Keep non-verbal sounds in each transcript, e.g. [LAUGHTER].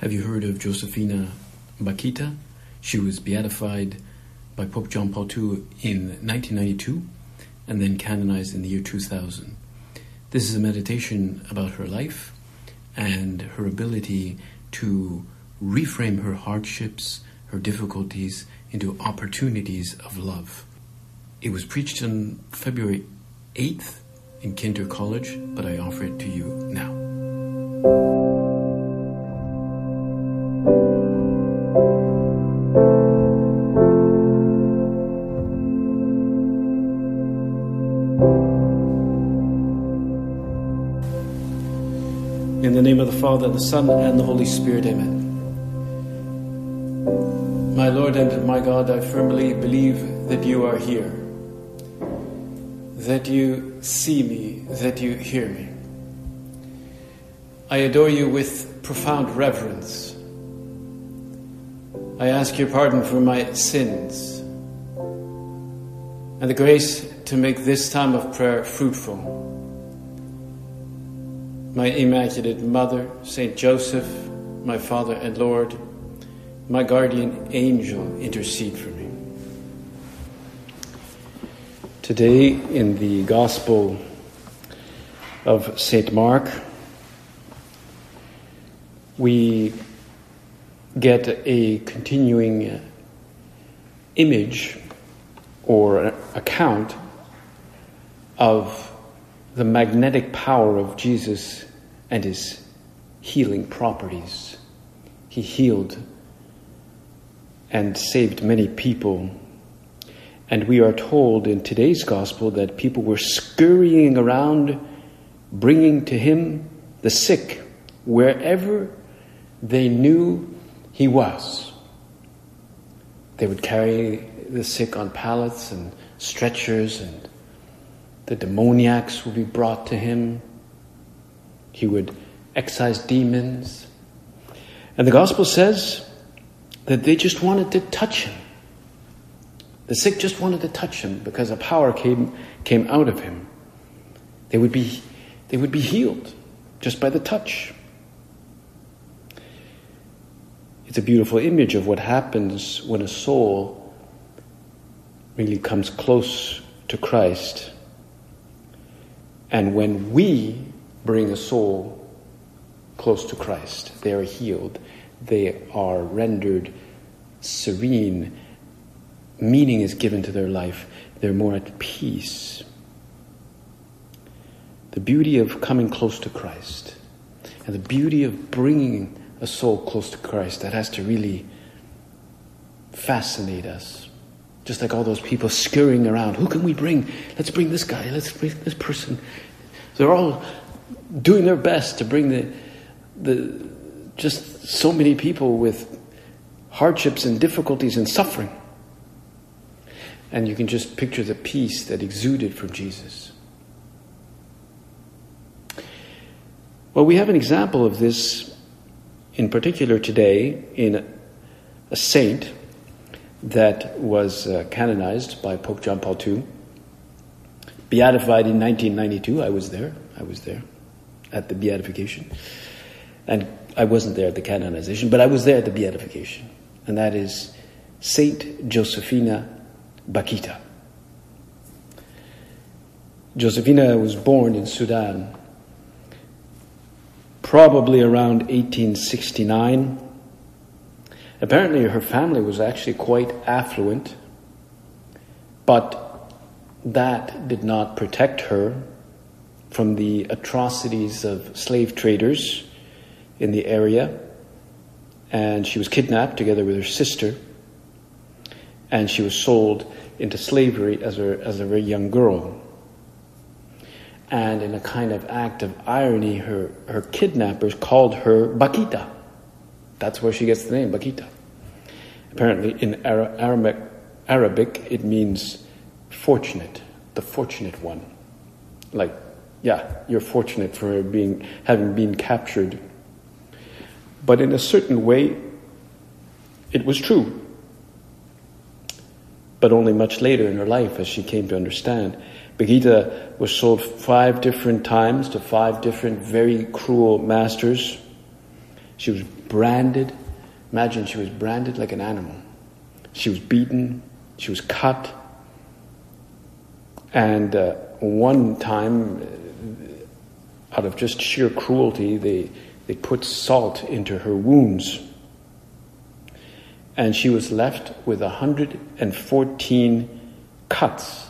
Have you heard of Josephina Bakhita? She was beatified by Pope John Paul II in 1992 and then canonized in the year 2000. This is a meditation about her life and her ability to reframe her hardships, her difficulties into opportunities of love. It was preached on February 8th in Kinder College, but I offer it to you now. Father, the Son, and the Holy Spirit, amen. My Lord and my God, I firmly believe that you are here, that you see me, that you hear me. I adore you with profound reverence. I ask your pardon for my sins and the grace to make this time of prayer fruitful my Immaculate Mother, Saint Joseph, my Father and Lord, my guardian angel, intercede for me. Today, in the Gospel of St. Mark, we get a continuing image or account of the magnetic power of Jesus and his healing properties. He healed and saved many people. And we are told in today's gospel that people were scurrying around, bringing to him the sick wherever they knew he was. They would carry the sick on pallets and stretchers, and the demoniacs would be brought to him. He would excise demons. And the gospel says that they just wanted to touch him. The sick just wanted to touch him because a power came, came out of him. They would, be, they would be healed just by the touch. It's a beautiful image of what happens when a soul really comes close to Christ. And when we bring a soul close to Christ. They are healed. They are rendered serene. Meaning is given to their life. They're more at peace. The beauty of coming close to Christ and the beauty of bringing a soul close to Christ that has to really fascinate us. Just like all those people scurrying around. Who can we bring? Let's bring this guy. Let's bring this person. They're all doing their best to bring the, the just so many people with hardships and difficulties and suffering. And you can just picture the peace that exuded from Jesus. Well, we have an example of this in particular today in a saint that was uh, canonized by Pope John Paul II, beatified in 1992. I was there. I was there at the beatification. And I wasn't there at the canonization, but I was there at the beatification. And that is Saint Josephina Bakhita. Josephina was born in Sudan probably around 1869. Apparently, her family was actually quite affluent, but that did not protect her from the atrocities of slave traders in the area. And she was kidnapped together with her sister. And she was sold into slavery as a, as a very young girl. And in a kind of act of irony, her, her kidnappers called her Bakhita. That's where she gets the name, Bakhita. Apparently, in Arabic, Arabic, it means fortunate, the fortunate one. Like yeah, you're fortunate for being, having been captured. But in a certain way, it was true. But only much later in her life, as she came to understand. Bakhita was sold five different times to five different very cruel masters. She was branded. Imagine she was branded like an animal. She was beaten. She was cut. And uh, one time, out of just sheer cruelty, they, they put salt into her wounds. And she was left with 114 cuts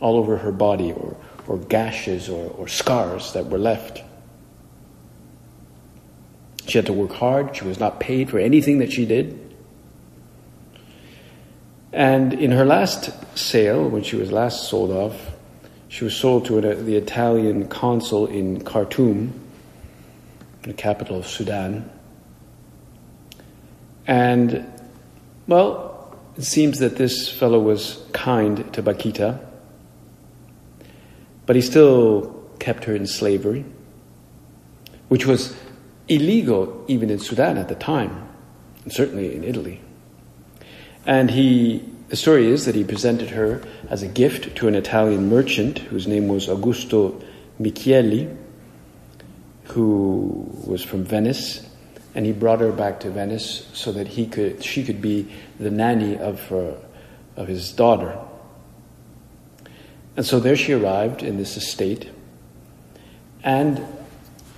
all over her body, or, or gashes, or, or scars that were left. She had to work hard. She was not paid for anything that she did. And in her last sale, when she was last sold off, she was sold to uh, the Italian consul in Khartoum, the capital of Sudan. And, well, it seems that this fellow was kind to Bakhita, but he still kept her in slavery, which was illegal even in Sudan at the time, and certainly in Italy. And he, the story is that he presented her as a gift to an Italian merchant whose name was Augusto Michieli, who was from Venice, and he brought her back to Venice so that he could, she could be the nanny of, uh, of his daughter. And so there she arrived in this estate, and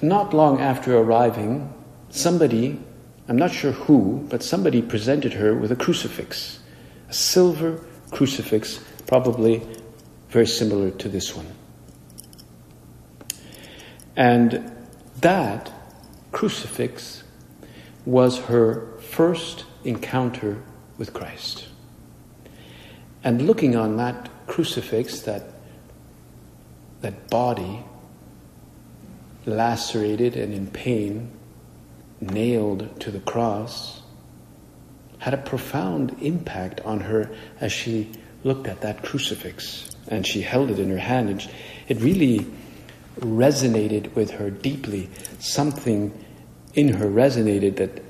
not long after arriving, somebody, I'm not sure who, but somebody presented her with a crucifix, a silver crucifix, probably very similar to this one. And that crucifix was her first encounter with Christ. And looking on that crucifix, that, that body lacerated and in pain, nailed to the cross, had a profound impact on her as she looked at that crucifix and she held it in her hand and it really resonated with her deeply. Something in her resonated that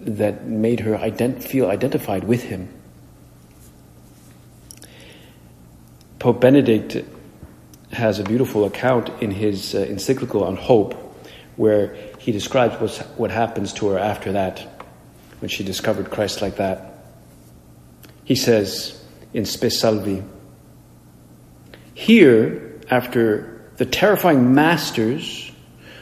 that made her ident- feel identified with him. Pope Benedict has a beautiful account in his uh, encyclical on hope, where he describes what happens to her after that, when she discovered Christ like that. He says in Spe Salvi, here, after the terrifying masters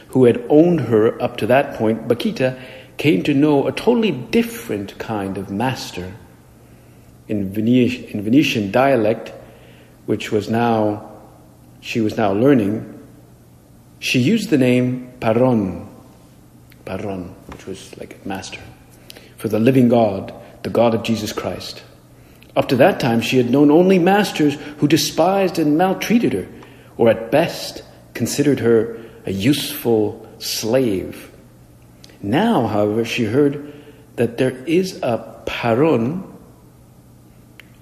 who had owned her up to that point, Bakhita came to know a totally different kind of master. In in Venetian dialect, which was now she was now learning, she used the name Paron, Paron, which was like master, for the living God, the God of Jesus Christ. Up to that time, she had known only masters who despised and maltreated her, or at best considered her a useful slave. Now, however, she heard that there is a paron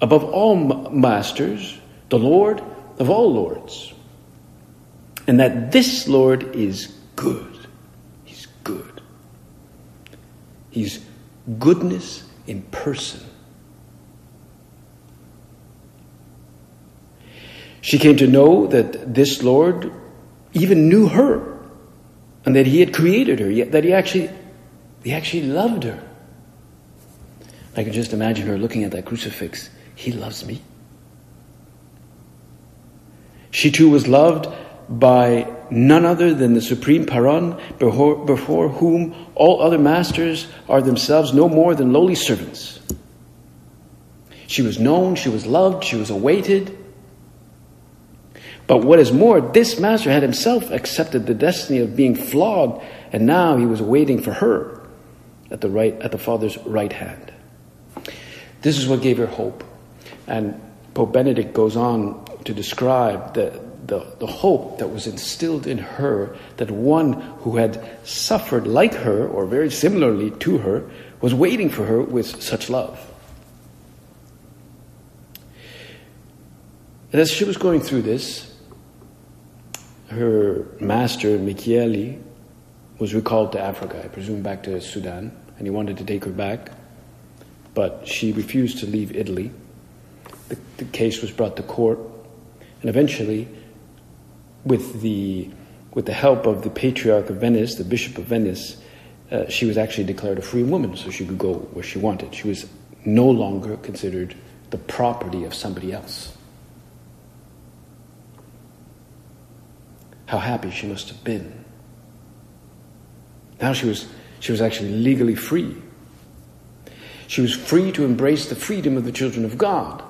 above all masters, the Lord of all lords. And that this Lord is good. He's good. He's goodness in person. She came to know that this Lord even knew her and that he had created her, yet that he actually he actually loved her. I can just imagine her looking at that crucifix. He loves me. She too was loved by none other than the supreme Paron, before, whom all other masters are themselves no more than lowly servants. She was known, she was loved, she was awaited. But what is more, this master had himself accepted the destiny of being flogged, and now he was waiting for her at the right at the Father's right hand. This is what gave her hope. And Pope Benedict goes on to describe the, the, the hope that was instilled in her that one who had suffered like her, or very similarly to her, was waiting for her with such love. And as she was going through this, her master, Michieli, was recalled to Africa, I presume back to Sudan, and he wanted to take her back, but she refused to leave Italy. The, the case was brought to court, and eventually, with the, with the help of the Patriarch of Venice, the Bishop of Venice, uh, she was actually declared a free woman, so she could go where she wanted. She was no longer considered the property of somebody else. How happy she must have been. Now she was, she was actually legally free. She was free to embrace the freedom of the children of God.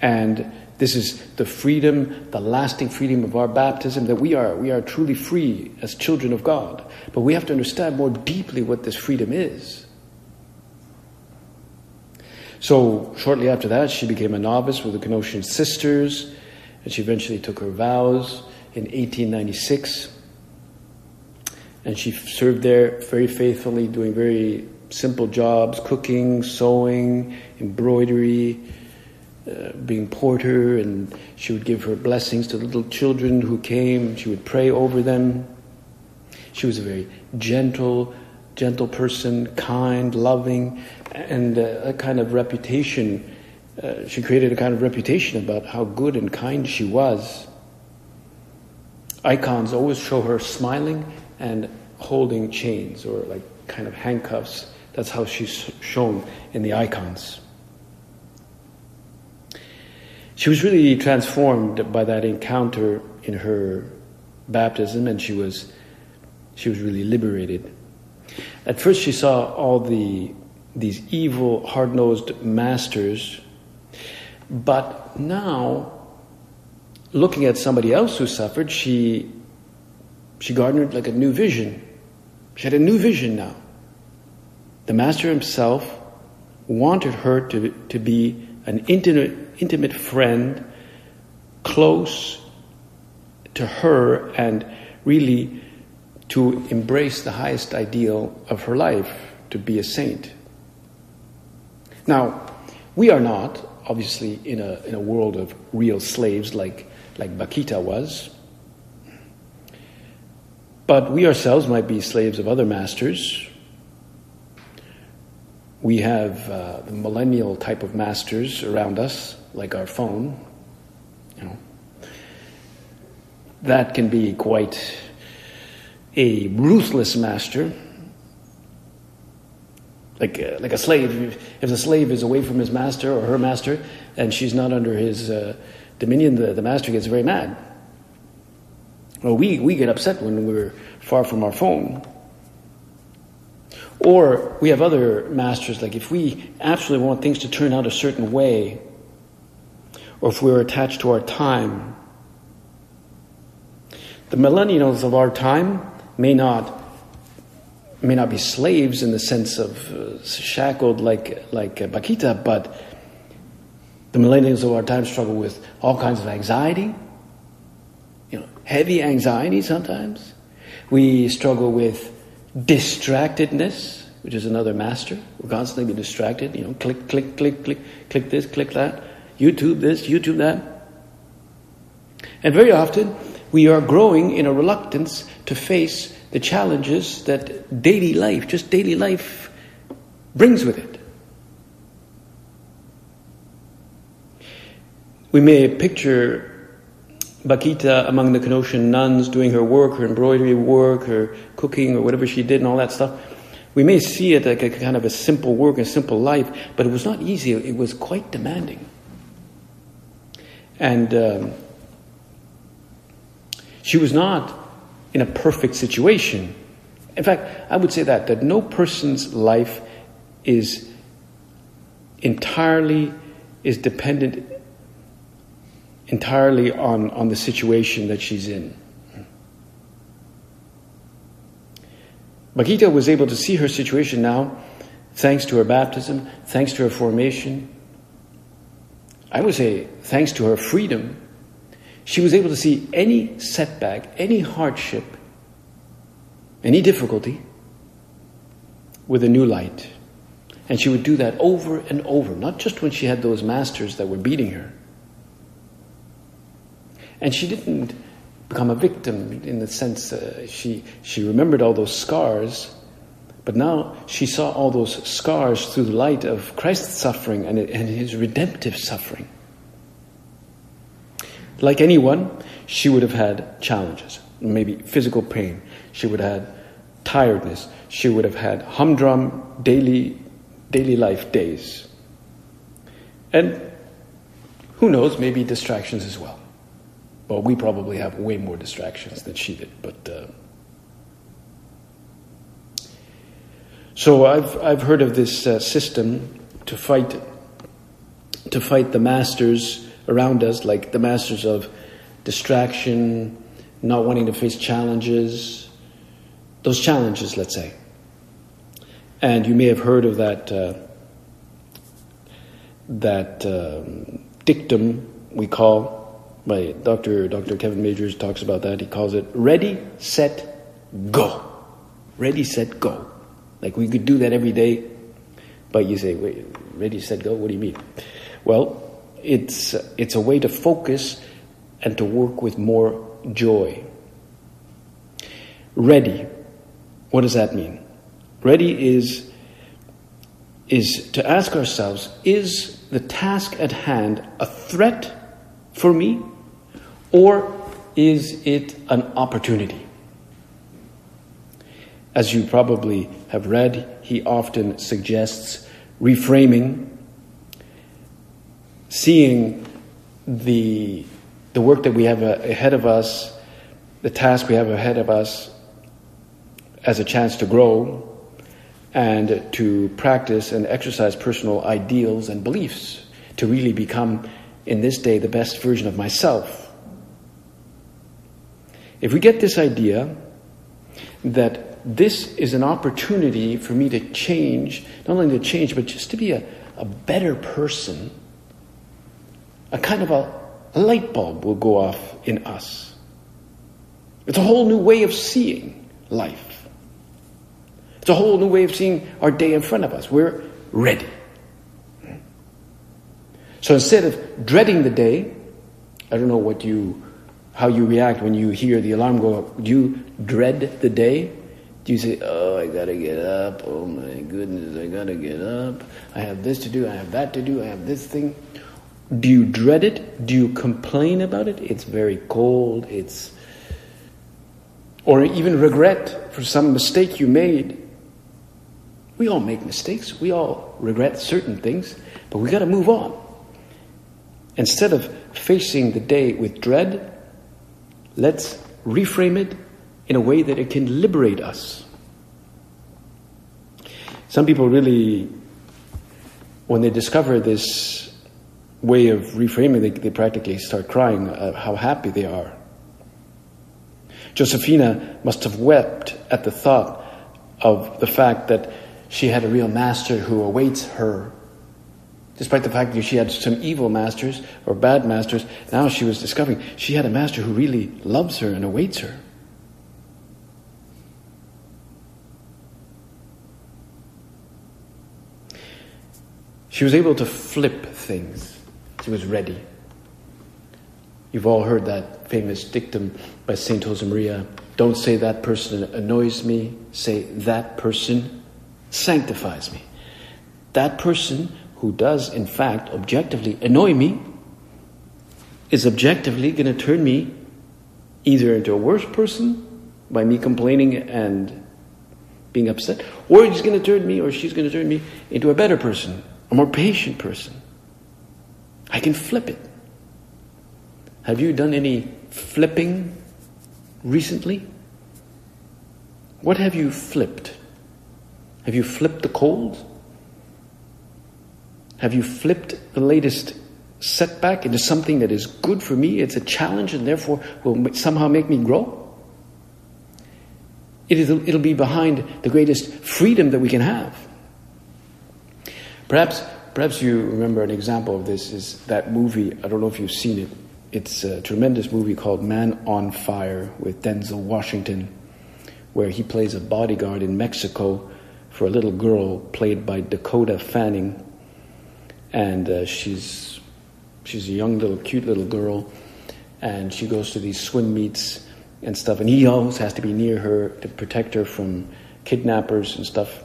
And this is the freedom, the lasting freedom of our baptism, that we are, we are truly free as children of God. But we have to understand more deeply what this freedom is. So, shortly after that, she became a novice with the Canossian sisters, and she eventually took her vows in 1896. And she served there very faithfully, doing very simple jobs cooking, sewing, embroidery uh, being porter, and she would give her blessings to little children who came. She would pray over them. She was a very gentle, gentle person, kind, loving, and uh, a kind of reputation. Uh, she created a kind of reputation about how good and kind she was. Icons always show her smiling and holding chains or like kind of handcuffs. That's how she's shown in the icons. She was really transformed by that encounter in her baptism, and she was, she was really liberated. At first, she saw all the these evil, hard-nosed masters, but now, looking at somebody else who suffered, she she garnered like a new vision. She had a new vision now. The master himself wanted her to, to be an intimate intimate friend, close to her, and really to embrace the highest ideal of her life, to be a saint. Now, we are not, obviously, in a, in a world of real slaves like, like Bakhita was. But we ourselves might be slaves of other masters we have uh, the millennial type of masters around us, like our phone. You know, that can be quite a ruthless master, like uh, like a slave. If the slave is away from his master or her master, and she's not under his uh, dominion, the, the master gets very mad. Well, we, we get upset when we're far from our phone. Or we have other masters, like if we absolutely want things to turn out a certain way, or if we're attached to our time. The millennials of our time may not may not be slaves in the sense of uh, shackled like like uh, Bakhita, but the millennials of our time struggle with all kinds of anxiety, you know, heavy anxiety sometimes. We struggle with distractedness, which is another master. We're constantly be distracted, you know, click, click, click, click, click this, click that, YouTube this, YouTube that. And very often, we are growing in a reluctance to face the challenges that daily life, just daily life, brings with it. We may picture Bakhita among the Canossian nuns doing her work, her embroidery work, her cooking, or whatever she did, and all that stuff. We may see it like a kind of a simple work, a simple life, but it was not easy. It was quite demanding. And um, she was not in a perfect situation. In fact, I would say that that no person's life is entirely is dependent entirely on, on the situation that she's in. Bakhita was able to see her situation now thanks to her baptism, thanks to her formation. I would say thanks to her freedom. She was able to see any setback, any hardship, any difficulty with a new light. And she would do that over and over, not just when she had those masters that were beating her. And she didn't become a victim in the sense uh, she, she remembered all those scars, but now she saw all those scars through the light of Christ's suffering and, and his redemptive suffering. Like anyone, she would have had challenges. maybe physical pain. She would have had tiredness. She would have had humdrum daily, daily life days. And who knows, maybe distractions as well. Well, we probably have way more distractions than she did, but. Uh, so I've, I've heard of this uh, system to fight to fight the masters around us, like the masters of distraction, not wanting to face challenges, those challenges, let's say. And you may have heard of that uh, that um, dictum we call by Dr. Dr. Kevin Majeres talks about that. He calls it ready, set, go. Ready, set, go. Like we could do that every day, but you say, wait, ready, set, go? What do you mean? Well, it's, it's a way to focus and to work with more joy. Ready. What does that mean? Ready is, is to ask ourselves is the task at hand a threat for me or is it an opportunity? As you probably have read, he often suggests reframing seeing the, the work that we have uh, ahead of us, the task we have ahead of us as a chance to grow and to practice and exercise personal ideals and beliefs to really become, in this day, the best version of myself. If we get this idea that this is an opportunity for me to change, not only to change, but just to be a, a better person a kind of a, a light bulb will go off in us. It's a whole new way of seeing life. It's a whole new way of seeing our day in front of us. We're ready. So instead of dreading the day, I don't know what you, how you react when you hear the alarm go up. Do you dread the day? Do you say, oh, I gotta get up. Oh my goodness, I gotta get up. I have this to do. I have that to do. I have this thing. Do you dread it? Do you complain about it? It's very cold. It's. Or even regret for some mistake you made. We all make mistakes. We all regret certain things, but we got to move on. Instead of facing the day with dread, let's reframe it in a way that it can liberate us. Some people really, when they discover this way of reframing, they, they practically start crying uh, how happy they are. Josephina must have wept at the thought of the fact that she had a real master who awaits her. Despite the fact that she had some evil masters or bad masters, now she was discovering she had a master who really loves her and awaits her. She was able to flip things. She was ready. You've all heard that famous dictum by Saint Josemaria don't say that person annoys me, say that person sanctifies me. That person who does, in fact, objectively annoy me is objectively going to turn me either into a worse person by me complaining and being upset, or he's going to turn me or she's going to turn me into a better person, a more patient person. I can flip it. Have you done any flipping recently? What have you flipped? Have you flipped the cold? Have you flipped the latest setback into something that is good for me? It's a challenge and therefore will somehow make me grow? It is, it'll be behind the greatest freedom that we can have. Perhaps Perhaps you remember an example of this is that movie. I don't know if you've seen it. It's a tremendous movie called Man on Fire with Denzel Washington, where he plays a bodyguard in Mexico for a little girl played by Dakota Fanning, and uh, she's she's a young little cute little girl, and she goes to these swim meets and stuff, and he always has to be near her to protect her from kidnappers and stuff.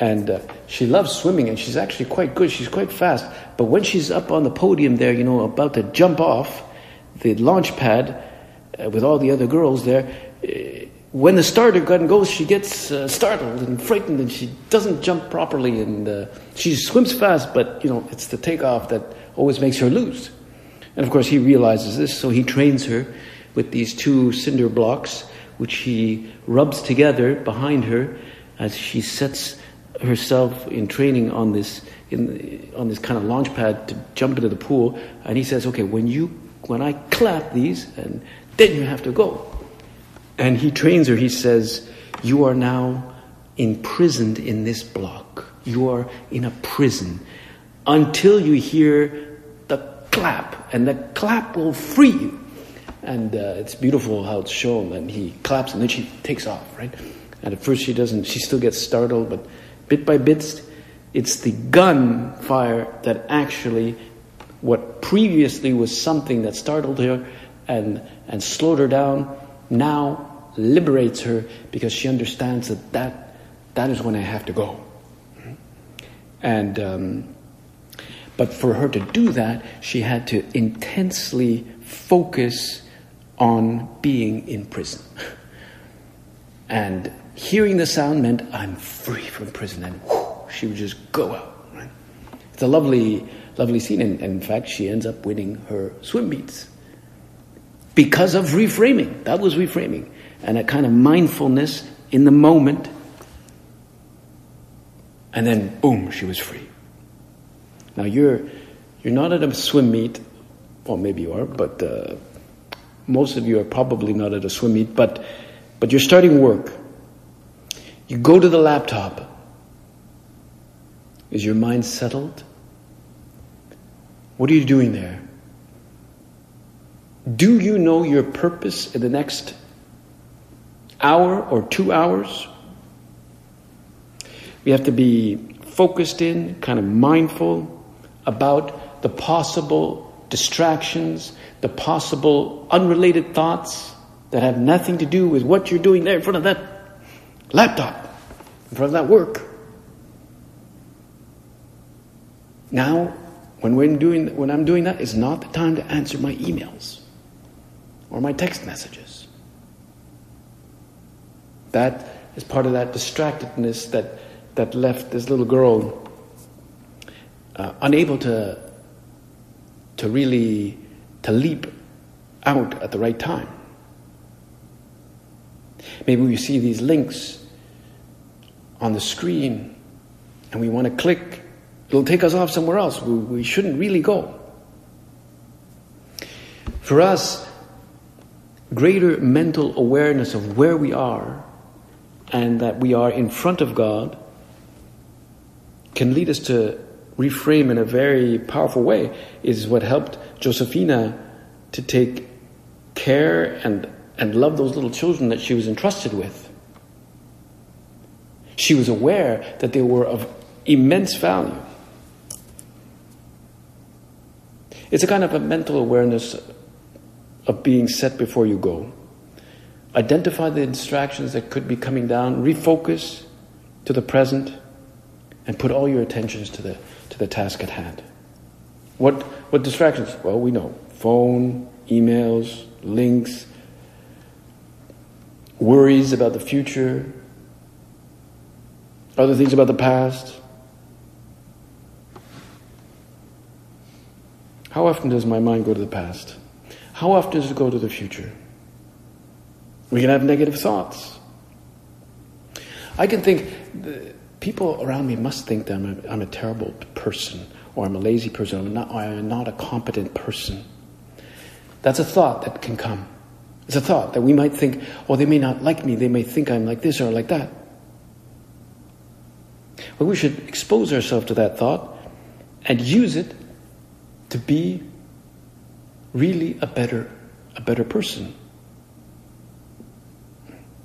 And uh, she loves swimming and she's actually quite good. She's quite fast. But when she's up on the podium there you know about to jump off the launch pad uh, with all the other girls there, uh, when the starter gun goes, she gets uh, startled and frightened, and she doesn't jump properly, and uh, she swims fast. But you know, it's the takeoff that always makes her lose. And of course, he realizes this, so he trains her with these two cinder blocks, which he rubs together behind her as she sets herself in training on this in, on this kind of launch pad to jump into the pool. And he says, "Okay, when you when I clap these, and then you have to go." And he trains her. He says, "You are now imprisoned in this block. You are in a prison until you hear the clap, and the clap will free you." And uh, it's beautiful how it's shown. And he claps, and then she takes off, right? And at first she doesn't. She still gets startled, but bit by bit, it's the gun fire that actually, what previously was something that startled her and, and slowed her down, now liberates her because she understands that that, that is when I have to go. And, um, but for her to do that, she had to intensely focus on being in prison. And hearing the sound meant I'm free from prison, and whoo, she would just go out. Right? It's a lovely, lovely scene, and, and in fact, she ends up winning her swim meets because of reframing. That was reframing, and a kind of mindfulness in the moment, and then boom, she was free. Now you're you're not at a swim meet, or maybe you are, but uh, most of you are probably not at a swim meet, but but you're starting work. You go to the laptop. Is your mind settled? What are you doing there? Do you know your purpose in the next hour or two hours? We have to be focused in, kind of mindful about the possible distractions, the possible unrelated thoughts that have nothing to do with what you're doing there in front of that laptop, in front of that work. Now, when, we're doing, when I'm doing that, it's not the time to answer my emails or my text messages. That is part of that distractedness that, that left this little girl uh, unable to, to really to leap out at the right time. Maybe we see these links on the screen and we want to click, it'll take us off somewhere else. We, we shouldn't really go. For us, greater mental awareness of where we are and that we are in front of God can lead us to reframe in a very powerful way is what helped Josephina to take care and and love those little children that she was entrusted with. She was aware that they were of immense value. It's a kind of a mental awareness of being set before you go. Identify the distractions that could be coming down, refocus to the present, and put all your attentions to the, to the task at hand. What, what distractions? Well, we know phone, emails, links, worries about the future, other things about the past. How often does my mind go to the past? How often does it go to the future? We can have negative thoughts. I can think, people around me must think that I'm a, I'm a terrible person, or I'm a lazy person, or I'm not, I'm not a competent person. That's a thought that can come. It's a thought that we might think, oh, they may not like me, they may think I'm like this or like that. But we should expose ourselves to that thought and use it to be really a better, a better person.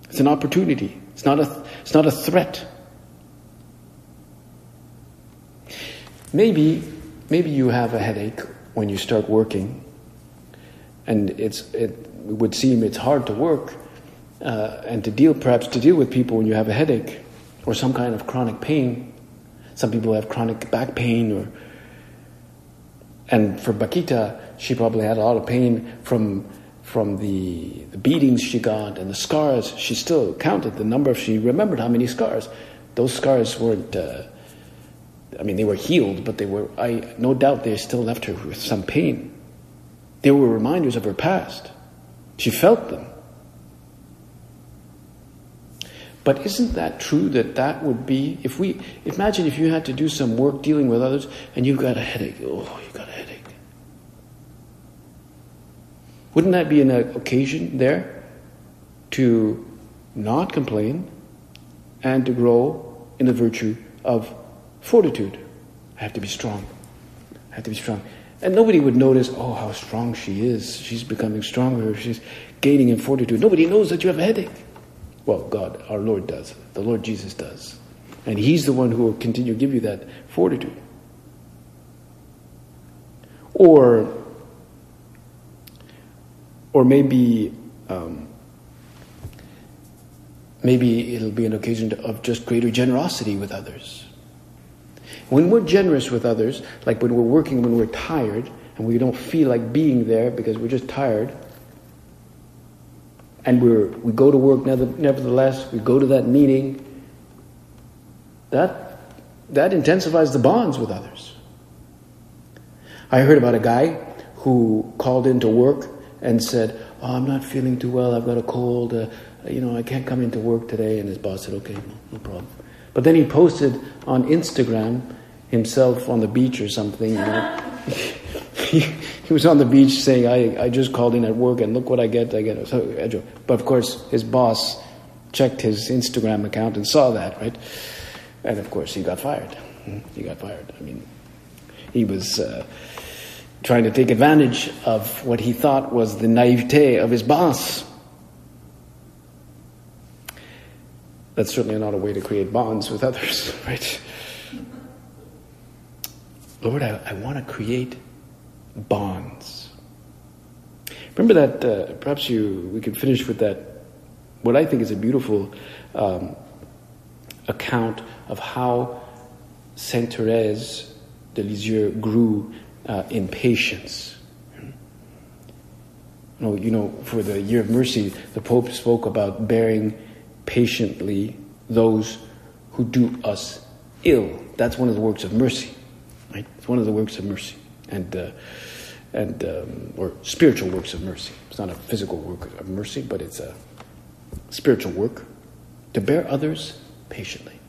It's an opportunity. It's not a, it's not a threat. Maybe, maybe you have a headache when you start working, and it's it would seem it's hard to work uh, and to deal, perhaps to deal with people when you have a headache or some kind of chronic pain. Some people have chronic back pain, or and for Bakhita, she probably had a lot of pain from from the, the beatings she got and the scars. She still counted the number. Of she remembered how many scars. Those scars weren't. Uh, I mean, they were healed, but they were. I no doubt they still left her with some pain. They were reminders of her past. She felt them. But isn't that true that that would be, if we, imagine if you had to do some work dealing with others and you've got a headache. Oh, you've got headache. Wouldn't that be an occasion there to not complain and to grow in the virtue of fortitude? I have to be strong. I have to be strong. And nobody would notice, oh, how strong she is. She's becoming stronger. She's gaining in fortitude. Nobody knows that you have a headache. Well, God, our Lord does. The Lord Jesus does. And He's the one who will continue to give you that fortitude. Or, or maybe, um, maybe it'll be an occasion of just greater generosity with others. When we're generous with others, like when we're working, when we're tired, and we don't feel like being there because we're just tired, and we're, we go to work nevertheless, we go to that meeting, that, that intensifies the bonds with others. I heard about a guy who called into work and said, oh, I'm not feeling too well, I've got a cold, uh, you know, I can't come into work today. And his boss said, okay, no, no problem. But then he posted on Instagram himself on the beach or something. You know? [LAUGHS] he was on the beach saying, I, I just called in at work and look what I get. I get. So, but of course, his boss checked his Instagram account and saw that, right? And of course, he got fired. Hmm? He got fired. I mean, he was uh, trying to take advantage of what he thought was the naivete of his boss. That's certainly not a way to create bonds with others, [LAUGHS] right? Lord, I, I want to create bonds. Remember that, uh, perhaps you, we could finish with that, what I think is a beautiful um, account of how Saint Therese de Lisieux grew uh, in patience. You know, for the year of mercy, the Pope spoke about bearing patiently those who do us ill. That's one of the works of mercy, right? It's one of the works of mercy and uh, and um, or spiritual works of mercy. It's not a physical work of mercy, but it's a spiritual work to bear others patiently.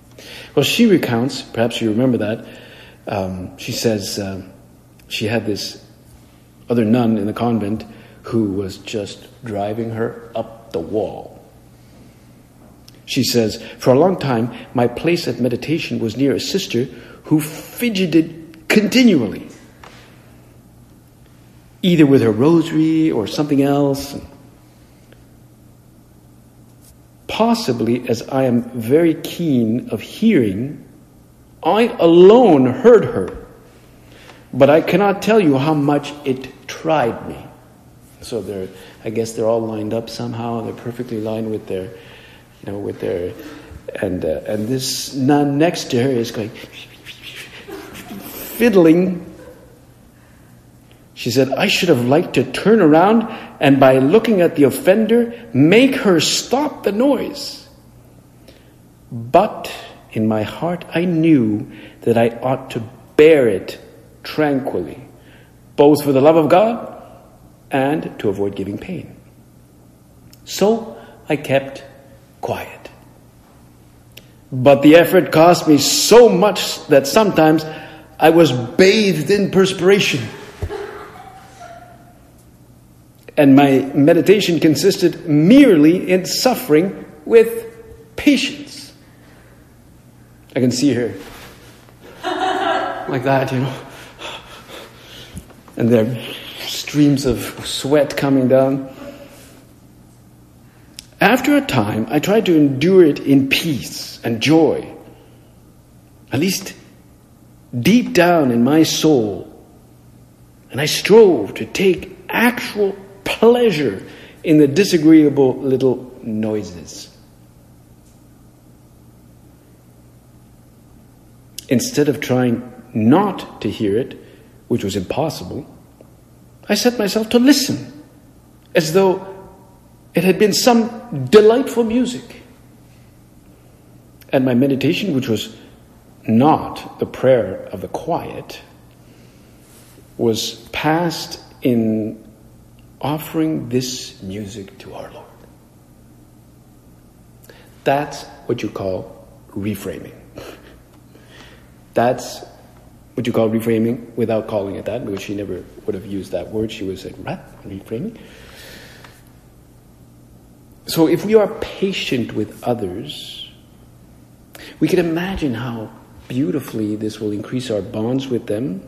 Well, she recounts. Perhaps you remember that. Um, she says uh, she had this other nun in the convent who was just driving her up the wall. She says, For a long time, my place of meditation was near a sister who fidgeted continually either with her rosary or something else. Possibly, as I am very keen of hearing, I alone heard her, but I cannot tell you how much it tried me. So they're, I guess they're all lined up somehow. They're perfectly lined with their, you know, with their, and uh, and this nun next to her is going fiddling she said, I should have liked to turn around and by looking at the offender, make her stop the noise. But in my heart, I knew that I ought to bear it tranquilly, both for the love of God and to avoid giving pain. So I kept quiet. But the effort cost me so much that sometimes I was bathed in perspiration. And my meditation consisted merely in suffering with patience. I can see her [LAUGHS] like that, you know. And there are streams of sweat coming down. After a time, I tried to endure it in peace and joy. At least deep down in my soul. And I strove to take actual pleasure in the disagreeable little noises. Instead of trying not to hear it, which was impossible, I set myself to listen as though it had been some delightful music. And my meditation, which was not the prayer of the quiet, was passed in offering this music to our Lord. That's what you call reframing. [LAUGHS] That's what you call reframing without calling it that, because she never would have used that word. She would have said? Reframing? So if we are patient with others, we can imagine how beautifully this will increase our bonds with them.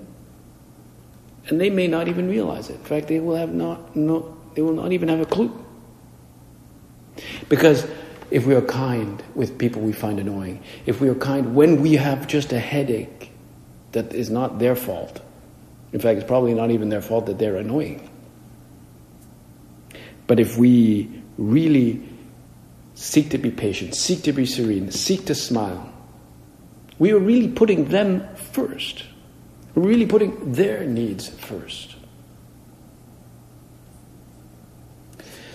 And they may not even realize it. In fact, they will have not, no, they will not even have a clue. Because if we are kind with people we find annoying, if we are kind when we have just a headache that is not their fault, in fact, it's probably not even their fault that they're annoying. But if we really seek to be patient, seek to be serene, seek to smile, we are really putting them first. We're really putting their needs first.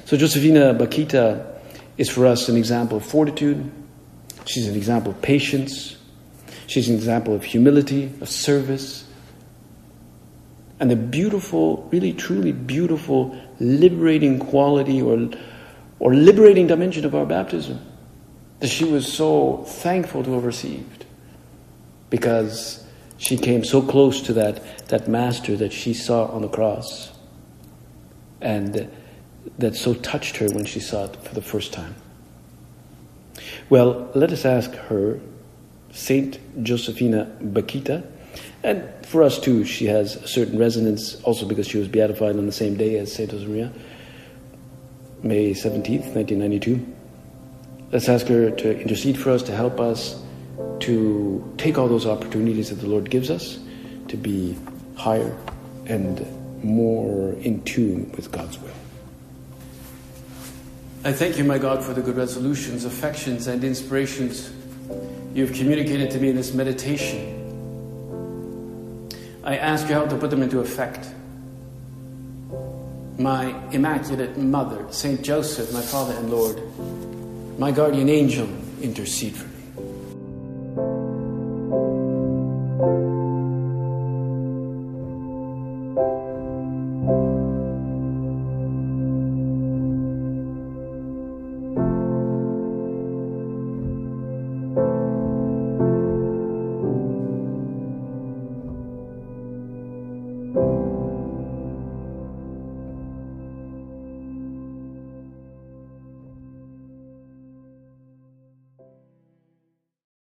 So Josefina Bakhita is for us an example of fortitude. She's an example of patience. She's an example of humility, of service. And the beautiful, really truly beautiful, liberating quality or, or liberating dimension of our baptism that she was so thankful to have received because she came so close to that, that master that she saw on the cross and that so touched her when she saw it for the first time. Well, let us ask her, Saint Josephina Bakhita, and for us too, she has a certain resonance also because she was beatified on the same day as Saint Josemaria, May 17th, 1992. Let's ask her to intercede for us, to help us to take all those opportunities that the Lord gives us to be higher and more in tune with God's will. I thank you, my God, for the good resolutions, affections, and inspirations you have communicated to me in this meditation. I ask you help to put them into effect. My Immaculate Mother, Saint Joseph, my Father and Lord, my guardian angel, intercede for me.